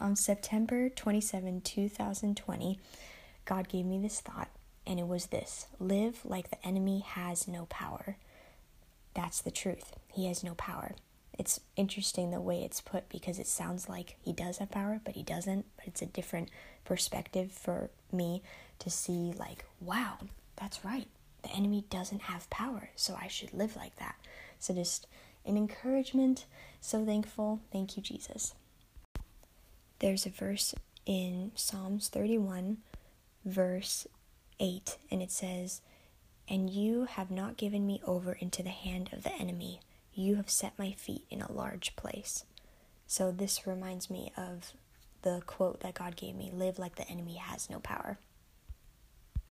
on September 27, 2020, God gave me this thought, and it was this live like the enemy has no power. That's the truth. He has no power. It's interesting the way it's put because it sounds like he does have power, but he doesn't. But it's a different perspective for me to see, like, wow, that's right. The enemy doesn't have power, so I should live like that. So, just an encouragement. So thankful. Thank you, Jesus. There's a verse in Psalms 31, verse 8, and it says, And you have not given me over into the hand of the enemy. You have set my feet in a large place. So this reminds me of the quote that God gave me live like the enemy has no power.